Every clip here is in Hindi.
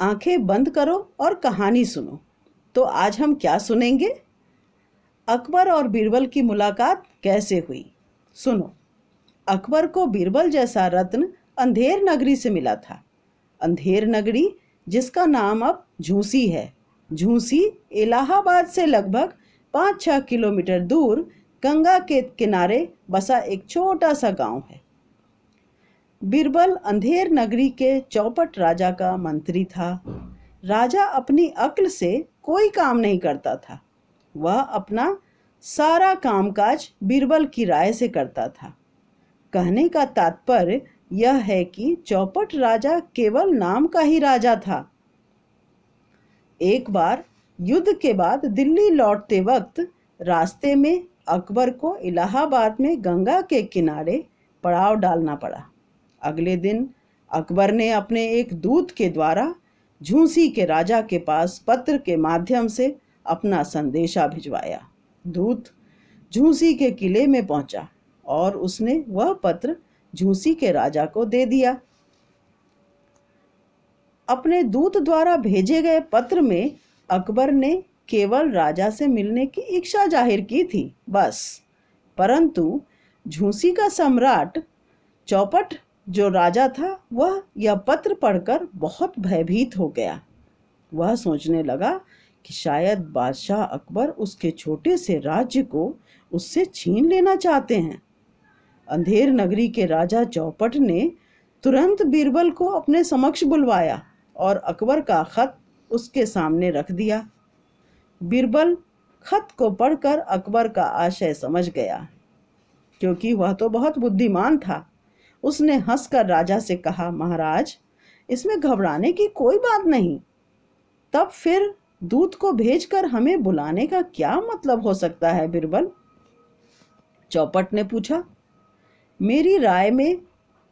आँखें बंद करो और कहानी सुनो। तो आज हम क्या सुनेंगे? अकबर और बीरबल की मुलाकात कैसे हुई? सुनो। अकबर को बीरबल जैसा रत्न अंधेर नगरी से मिला था। अंधेर नगरी, जिसका नाम अब झूसी है। झूसी इलाहाबाद से लगभग पाँच छः किलोमीटर दूर गंगा के किनारे बसा एक छोटा सा गाँव है। बीरबल अंधेर नगरी के चौपट राजा का मंत्री था। राजा अपनी अक्ल से कोई काम नहीं करता था। वह अपना सारा कामकाज बीरबल की राय से करता था। कहने का तात्पर्य यह है कि चौपट राजा केवल नाम का ही राजा था। एक बार युद्ध के बाद दिल्ली लौटते वक्त रास्ते में अकबर को इलाहाबाद में गंगा के किनारे पड़ाव डालना पड़ा। अगले दिन अकबर ने अपने एक दूत के द्वारा झूसी के राजा के पास पत्र के माध्यम से अपना संदेशा भिजवाया। दूत झूसी के किले में पहुँचा और उसने वह पत्र झूसी के राजा को दे दिया। अपने दूत द्वारा भेजे गए पत्र में अकबर ने केवल राजा से मिलने की इच्छा ज़ाहिर की थी, बस। परंतु झूसी का सम्राट चौपट जो राजा था, वह यह पत्र पढ़कर बहुत भयभीत हो गया। वह सोचने लगा कि शायद बादशाह अकबर उसके छोटे से राज्य को उससे छीन लेना चाहते हैं। अंधेर नगरी के राजा चौपट ने तुरंत बीरबल को अपने समक्ष बुलवाया और अकबर का खत उसके सामने रख दिया। बीरबल खत को पढ़कर अकबर का आशय समझ गया, क्योंकि वह तो बहुत बुद्धिमान था। उसने हंसकर राजा से कहा, महाराज, इसमें घबराने की कोई बात नहीं। तब फिर दूत को भेजकर हमें बुलाने का क्या मतलब हो सकता है, बिरबल? चौपट ने पूछा, मेरी राय में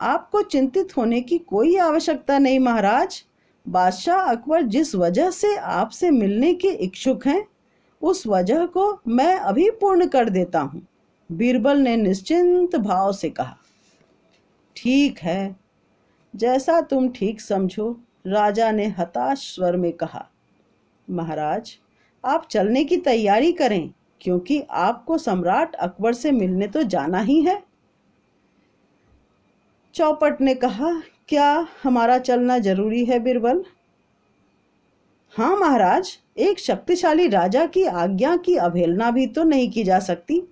आपको चिंतित होने की कोई आवश्यकता नहीं, महाराज। बादशाह अकबर जिस वजह से आपसे मिलने के इच्छुक हैं, उस वजह को मैं अभी पूर्ण कर देता हूँ, बीरबल ने निश्चिंत भाव से कहा। ठीक है। जैसा तुम ठीक समझो, राजा ने हताश स्वर में कहा। महाराज, आप चलने की तैयारी करें, क्योंकि आपको सम्राट अकबर से मिलने तो जाना ही है। चौपट ने कहा, क्या हमारा चलना ज़रूरी है बिरबल? हाँ महाराज, एक शक्तिशाली राजा की आज्ञा की अवहेलना भी तो नहीं की जा सकती।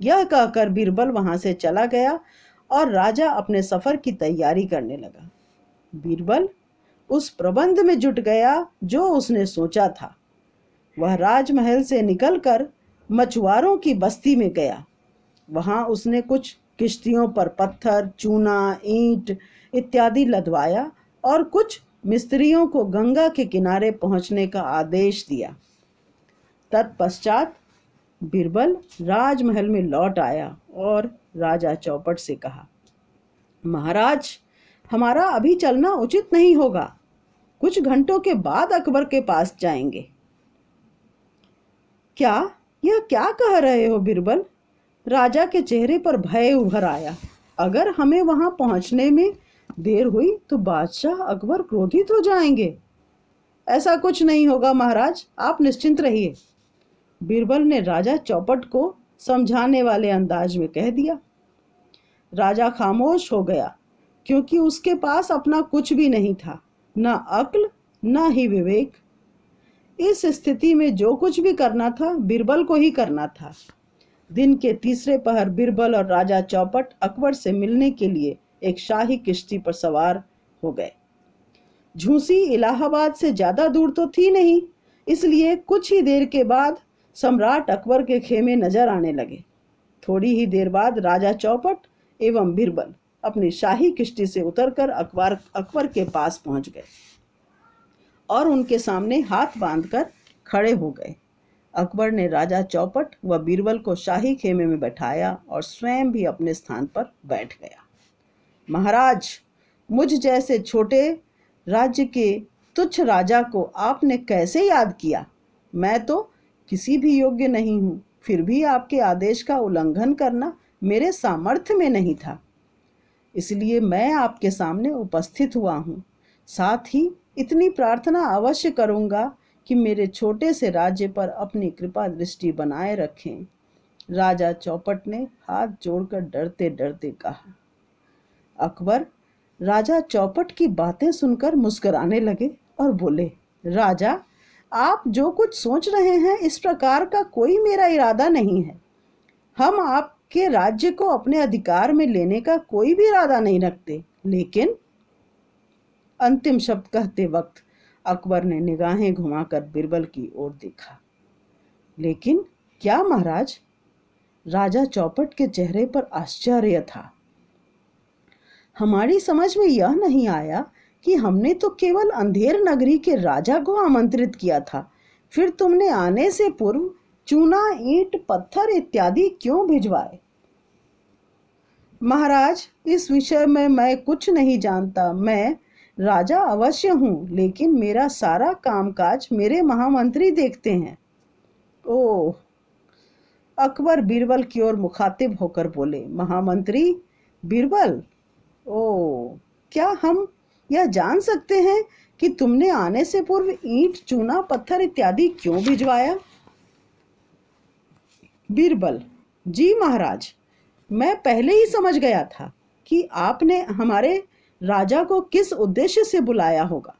यह कहकर बीरबल वहाँ से चला गया और राजा अपने सफ़र की तैयारी करने लगा। बीरबल उस प्रबंध में जुट गया जो उसने सोचा था। वह राजमहल से निकलकर मछुआरों की बस्ती में गया। वहाँ उसने कुछ किश्तियों पर पत्थर, चूना, ईंट इत्यादि लदवाया और कुछ मिस्त्रियों को गंगा के किनारे पहुँचने का आदेश दिया। तत्पश्चात बीरबल राजमहल में लौट आया और राजा चौपट से कहा, महाराज, हमारा अभी चलना उचित नहीं होगा। कुछ घंटों के बाद अकबर के पास जाएँगे। क्या यह क्या कह रहे हो बिरबल? राजा के चेहरे पर भय उभर आया। अगर हमें वहाँ पहुँचने में देर हुई तो बादशाह अकबर क्रोधित हो जाएँगे। ऐसा कुछ नहीं होगा महाराज, आप निश्चिंत रहिए। बीरबल ने राजा चौपट को समझाने वाले अंदाज में कह दिया। राजा खामोश हो गया, क्योंकि उसके पास अपना कुछ भी नहीं था, न अक्ल, न ही विवेक। इस स्थिति में जो कुछ भी करना था, बीरबल को ही करना था। दिन के तीसरे पहर बीरबल और राजा चौपट अकबर से मिलने के लिए एक शाही किश्ती पर सवार हो गए। झूसी इलाहाबाद से ज़्यादा दूर तो थी नहीं, इसलिए कुछ ही देर के बाद सम्राट अकबर के खेमे नज़र आने लगे। थोड़ी ही देर बाद राजा चौपट एवं बीरबल अपनी शाही किश्ती से उतरकर अकबर अकबर के पास पहुँच गए और उनके सामने हाथ बांधकर खड़े हो गए। अकबर ने राजा चौपट व बीरबल को शाही खेमे में बैठाया और स्वयं भी अपने स्थान पर बैठ गया। महाराज, मुझ जैसे छोटे राज्य के तुच्छ राजा को आपने कैसे याद किया? मैं तो किसी भी योग्य नहीं हूँ। फिर भी आपके आदेश का उल्लंघन करना मेरे सामर्थ्य में नहीं था। इसलिए मैं आपके सामने उपस्थित हुआ हूँ। साथ ही इतनी प्रार्थना अवश्य करूँगा कि मेरे छोटे से राज्य पर अपनी कृपा दृष्टि बनाए रखें। राजा चौपट ने हाथ जोड़कर डरते डरते कहा। अकबर, राजा चौपट की बातें सुनकर मुस्कुराने लगे और बोले, राजा आप जो कुछ सोच रहे हैं, इस प्रकार का कोई मेरा इरादा नहीं है। हम आपके राज्य को अपने अधिकार में लेने का कोई भी इरादा नहीं रखते। लेकिन, अंतिम शब्द कहते वक्त अकबर ने निगाहें घुमाकर बिरबल की ओर देखा। लेकिन क्या महाराज? राजा चौपट के चेहरे पर आश्चर्य था। हमारी समझ में यह नहीं आया कि हमने तो केवल अंधेर नगरी के राजा को आमंत्रित किया था। फिर तुमने आने से पूर्व चूना, ईंट, पत्थर इत्यादि क्यों भिजवाए? महाराज, इस विषय में मैं कुछ नहीं जानता। मैं राजा अवश्य हूँ, लेकिन मेरा सारा कामकाज मेरे महामंत्री देखते हैं। ओह! अकबर बीरबल की ओर मुखातिब होकर बोले, महामंत्री बीरबल! ओ क्या हम यह जान सकते हैं कि तुमने आने से पूर्व ईंट, चूना, पत्थर इत्यादि क्यों भिजवाया? बीरबल, जी महाराज, मैं पहले ही समझ गया था कि आपने हमारे राजा को किस उद्देश्य से बुलाया होगा।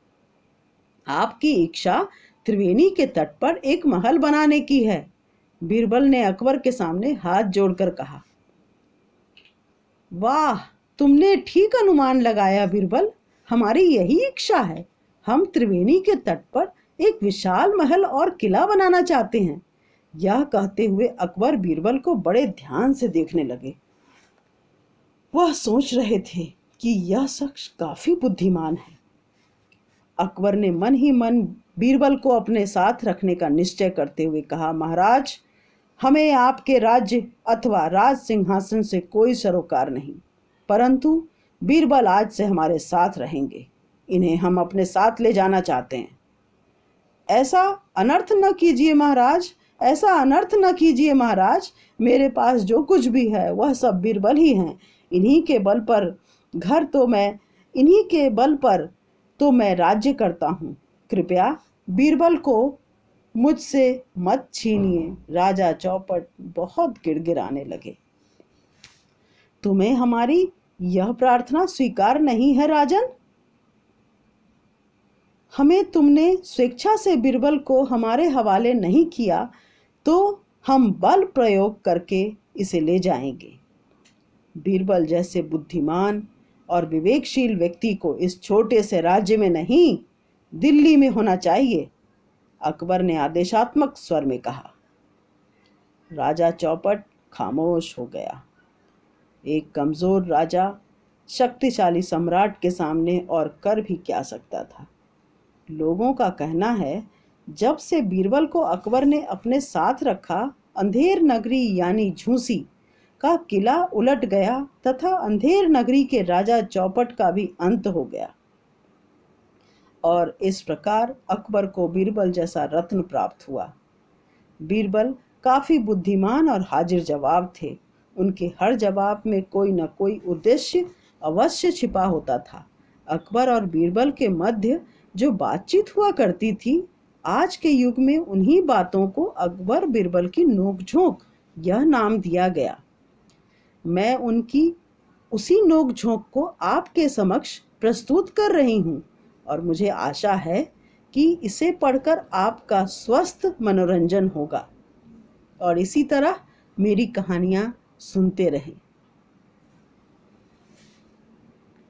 आपकी इच्छा त्रिवेणी के तट पर एक महल बनाने की है, बीरबल ने अकबर के सामने हाथ जोड़कर कहा। वाह, तुमने ठीक अनुमान लगाया, बीरबल। हमारी यही इच्छा है। हम त्रिवेणी के तट पर एक विशाल महल और किला बनाना चाहते हैं। यह कहते हुए अकबर बीरबल को बड़े ध्यान से देखने लगे। वह सोच रहे थे कि यह शख्स काफ़ी बुद्धिमान है। अकबर ने मन ही मन बीरबल को अपने साथ रखने का निश्चय करते हुए कहा, महाराज, हमें आपके राज्य अथवा राज सिंहासन से कोई सरोकार नहीं, परंतु बीरबल आज से हमारे साथ रहेंगे। इन्हें हम अपने साथ ले जाना चाहते हैं। ऐसा अनर्थ न कीजिए महाराज, ऐसा अनर्थ न कीजिए महाराज। मेरे पास जो कुछ भी है, वह सब बीरबल ही हैं। इन्हीं के बल पर घर तो मैं, इन्हीं के बल पर तो मैं राज्य करता हूँ। कृपया बीरबल को मुझसे मत छीनिए। राजा चौपट बहुत गिड़गिड़ाने लगे। तुम्हें हमारी यह प्रार्थना स्वीकार नहीं है, राजन। हमें तुमने स्वेच्छा से बिरबल को हमारे हवाले नहीं किया तो हम बल प्रयोग करके इसे ले जाएँगे। बीरबल जैसे बुद्धिमान और विवेकशील व्यक्ति को इस छोटे से राज्य में नहीं, दिल्ली में होना चाहिए, अकबर ने आदेशात्मक स्वर में कहा। राजा चौपट खामोश हो गया। एक कमज़ोर राजा शक्तिशाली सम्राट के सामने और कर भी क्या सकता था। लोगों का कहना है, जब से बीरबल को अकबर ने अपने साथ रखा, अंधेर नगरी यानी झूसी का किला उलट गया तथा अंधेर नगरी के राजा चौपट का भी अंत हो गया। और इस प्रकार अकबर को बीरबल जैसा रत्न प्राप्त हुआ। बीरबल काफ़ी बुद्धिमान और हाजिर जवाब थे। उनके हर जवाब में कोई न कोई उद्देश्य अवश्य छिपा होता था। अकबर और बीरबल के मध्य जो बातचीत हुआ करती थी, आज के युग में उन्हीं बातों को अकबर बीरबल की नोकझोंक यह नाम दिया गया। मैं उनकी उसी नोकझोंक को आपके समक्ष प्रस्तुत कर रही हूँ और मुझे आशा है कि इसे पढ़कर आपका स्वस्थ मनोरंजन होगा। और इसी तरह मेरी कहानियाँ सुनते रहें।